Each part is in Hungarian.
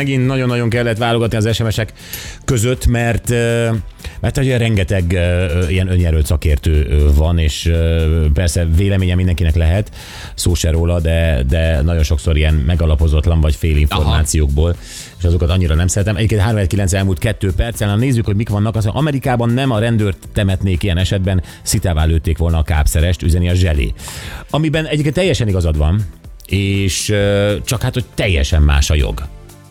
megint nagyon-nagyon kellett válogatni az SMS-ek között, mert mert ugye rengeteg ilyen önjelölt szakértő van, és persze véleménye mindenkinek lehet, szó se róla, de, de nagyon sokszor ilyen megalapozatlan vagy fél információkból, és azokat annyira nem szeretem. Egyébként 3 elmúlt kettő percen, ha nézzük, hogy mik vannak, az Amerikában nem a rendőrt temetnék ilyen esetben, szitává lőtték volna a kápszerest, üzeni a zselé. Amiben egyébként teljesen igazad van, és csak hát, hogy teljesen más a jog.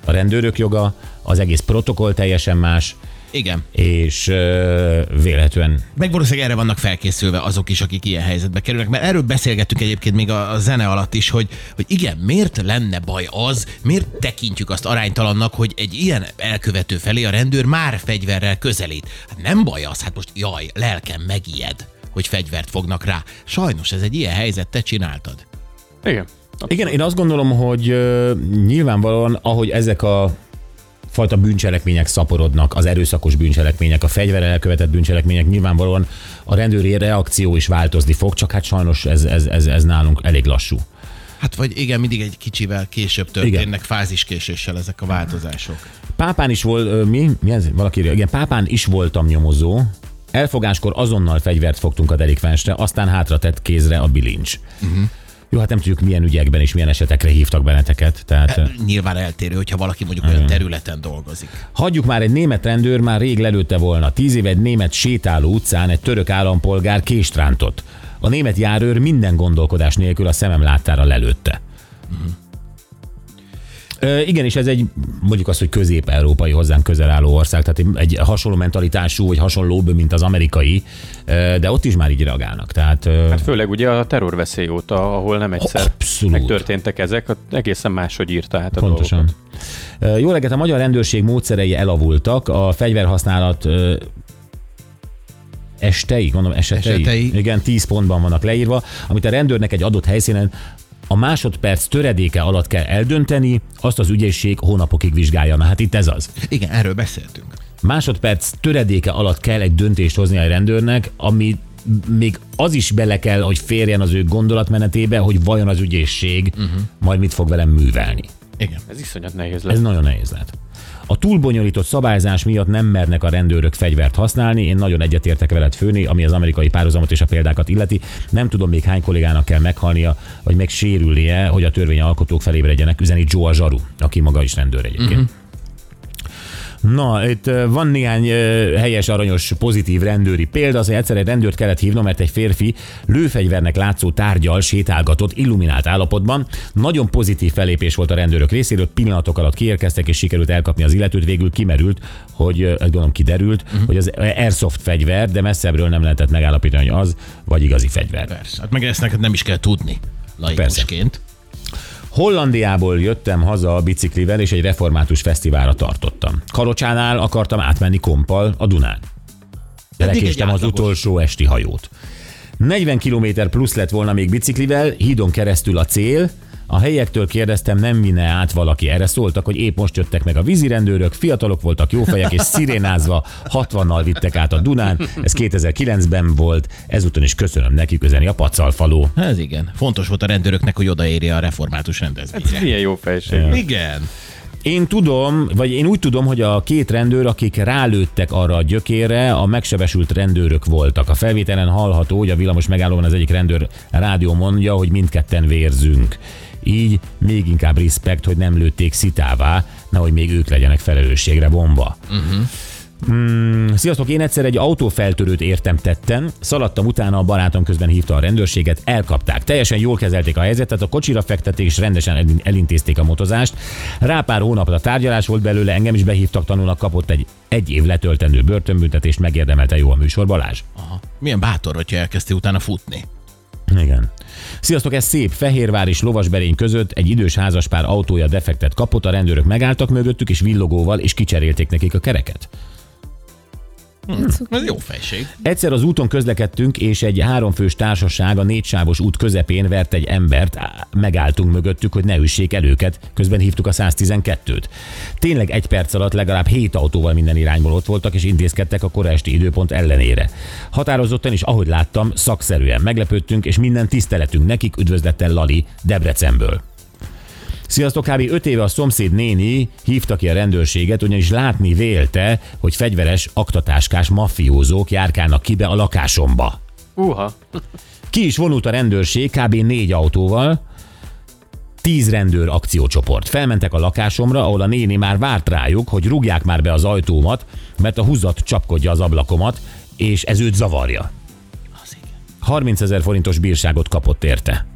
A rendőrök joga, az egész protokoll teljesen más, Igen. és ö, véletlenül Meg valószínűleg erre vannak felkészülve azok is, akik ilyen helyzetbe kerülnek, mert erről beszélgettünk egyébként még a, a zene alatt is, hogy, hogy igen, miért lenne baj az, miért tekintjük azt aránytalannak, hogy egy ilyen elkövető felé a rendőr már fegyverrel közelít. Hát nem baj az, hát most jaj, lelkem megijed, hogy fegyvert fognak rá. Sajnos ez egy ilyen helyzet, te csináltad. Igen. Igen, én azt gondolom, hogy ö, nyilvánvalóan, ahogy ezek a fajta bűncselekmények szaporodnak, az erőszakos bűncselekmények, a fegyverrel elkövetett bűncselekmények, nyilvánvalóan a rendőri reakció is változni fog, csak hát sajnos ez, ez, ez, ez nálunk elég lassú. Hát vagy igen, mindig egy kicsivel később történnek fáziskéséssel ezek a változások. Pápán is volt, mi? Mi ez? Valaki írja. Igen, Pápán is voltam nyomozó. Elfogáskor azonnal fegyvert fogtunk a delikvensre, aztán hátra tett kézre a bilincs. Uh-huh. Jó, hát nem tudjuk milyen ügyekben és milyen esetekre hívtak benneteket. Tehát ö, Nyilván eltérő, hogyha valaki mondjuk olyan területen dolgozik. hagyjuk már egy német rendőr, már rég lelőtte volna. Tíz éve egy német sétáló utcán egy török állampolgár kést rántott. A német járőr minden gondolkodás nélkül a szemem láttára lelőtte. Igen, és ez egy mondjuk azt, hogy közép-európai hozzánk közel álló ország, tehát egy, hasonló mentalitású, vagy hasonlóbb, mint az amerikai, de ott is már így reagálnak. Tehát Hát főleg ugye a terrorveszély óta, ahol nem egyszer Abszolút. megtörténtek ezek, egészen máshogy írta hát a Pontosan. dolgokat. Jó reggelt, a magyar rendőrség módszerei elavultak, a fegyverhasználat estei, gondolom esetei, Esetei. igen, 10 pontban vannak leírva, amit a rendőrnek egy adott helyszínen a másodperc töredéke alatt kell eldönteni, azt az ügyészség hónapokig vizsgálja. Na hát itt ez az. Igen, erről beszéltünk. Másodperc töredéke alatt kell egy döntést hozni a rendőrnek, ami még az is bele kell, hogy férjen az ő gondolatmenetébe, hogy vajon az ügyészség uh-huh. majd mit fog velem művelni. Igen. Ez iszonyat nehéz lesz. Ez nagyon nehéz lehet. A túlbonyolított szabályzás miatt nem mernek a rendőrök fegyvert használni. Én nagyon egyetértek veled főni, ami az amerikai párhuzamot és a példákat illeti. Nem tudom még hány kollégának kell meghalnia, vagy meg sérülnie, hogy a törvényalkotók felébredjenek, üzeni Joe a Zsaru, aki maga is rendőr egyébként. Uh-huh. Na, itt van néhány helyes, aranyos, pozitív rendőri példa. Az, hogy egyszer egy rendőrt kellett hívnom, mert egy férfi lőfegyvernek látszó tárgyal sétálgatott illuminált állapotban. Nagyon pozitív felépés volt a rendőrök részéről, pillanatok alatt kiérkeztek, és sikerült elkapni az illetőt. Végül kimerült, hogy, gondolom kiderült, uh-huh. hogy az airsoft fegyver, de messzebbről nem lehetett megállapítani, hogy az vagy igazi fegyver. Persze. Hát meg ezt neked nem is kell tudni laikusként. Hollandiából jöttem haza a biciklivel, és egy református fesztiválra tartottam. Karocsánál akartam átmenni kompal a Dunán. De Eddig egy lekéstem az utolsó esti hajót. 40 km plusz lett volna még biciklivel, hídon keresztül a cél, a helyektől kérdeztem, nem vinne át valaki. Erre szóltak, hogy épp most jöttek meg a vízirendőrök, fiatalok voltak, jó fejek, és szirénázva 60-nal vittek át a Dunán. Ez 2009-ben volt, ezúton is köszönöm nekik üzeni a pacalfaló. Ez igen. Fontos volt a rendőröknek, hogy odaérje a református rendezvényre. Milyen jó fejség. Igen. Én tudom, vagy én úgy tudom, hogy a két rendőr, akik rálőttek arra a gyökérre, a megsebesült rendőrök voltak. A felvételen hallható, hogy a villamos megállóban az egyik rendőr rádió mondja, hogy mindketten vérzünk. Így még inkább respekt, hogy nem lőtték szitává, nehogy még ők legyenek felelősségre vonva. Hmm, sziasztok, én egyszer egy autófeltörőt értem tetten, szaladtam utána, a barátom közben hívta a rendőrséget, elkapták. Teljesen jól kezelték a helyzetet, a kocsira fektették és rendesen elin- elintézték a motozást. Rá pár hónapra tárgyalás volt belőle, engem is behívtak tanulnak, kapott egy egy év letöltendő börtönbüntetést, megérdemelte jó a műsor Balázs. Aha. Milyen bátor, hogyha elkezdtél utána futni. Igen. Sziasztok, ez szép. Fehérvár és Lovasberény között egy idős házaspár autója defektet kapott, a rendőrök megálltak mögöttük és villogóval és kicserélték nekik a kereket. Ez jó fejség. Egyszer az úton közlekedtünk, és egy háromfős társaság a négysávos út közepén vert egy embert, megálltunk mögöttük, hogy ne üssék el őket, közben hívtuk a 112-t. Tényleg egy perc alatt legalább hét autóval minden irányból ott voltak, és intézkedtek a kora esti időpont ellenére. Határozottan is, ahogy láttam, szakszerűen meglepődtünk, és minden tiszteletünk nekik, üdvözlettel Lali Debrecenből. Sziasztok, kb. 5 éve a szomszéd néni hívta ki a rendőrséget, ugyanis látni vélte, hogy fegyveres, aktatáskás mafiózók járkálnak ki be a lakásomba. Uha. Ki is vonult a rendőrség kb. négy autóval, tíz rendőr akciócsoport. Felmentek a lakásomra, ahol a néni már várt rájuk, hogy rúgják már be az ajtómat, mert a húzat csapkodja az ablakomat, és ez őt zavarja. Az igen. 30 ezer forintos bírságot kapott érte.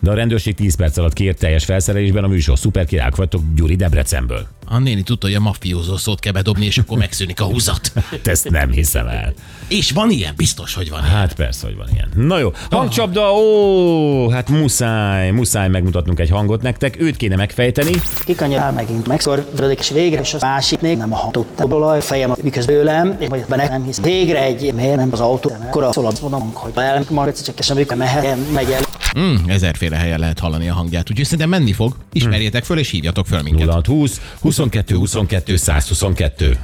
De a rendőrség 10 perc alatt kért teljes felszerelésben a műsor szuperkirályok vagytok Gyuri Debrecenből. A néni tudta, hogy a mafiózó szót kell bedobni, és akkor megszűnik a húzat. Hát ezt nem hiszem el. És van ilyen? Biztos, hogy van ilyen. Hát persze, hogy van ilyen. Na jó, hangcsapda, ó, hát muszáj, muszáj megmutatnunk egy hangot nektek, őt kéne megfejteni. kikanyar, megint megszorvadok, és végre, és a másiknél nem a tudtam. Olaj, fejem, miközben őlem, és majd benne nem hisz. Végre egy, miért nem az autó, akkor a szolad mondom, hogy el, majd csak sem mehet, megy el. Mm, ezerféle helyen lehet hallani a hangját, úgyhogy szerintem menni fog. Ismerjétek föl, és hívjatok föl minket. 0620 22 22 122.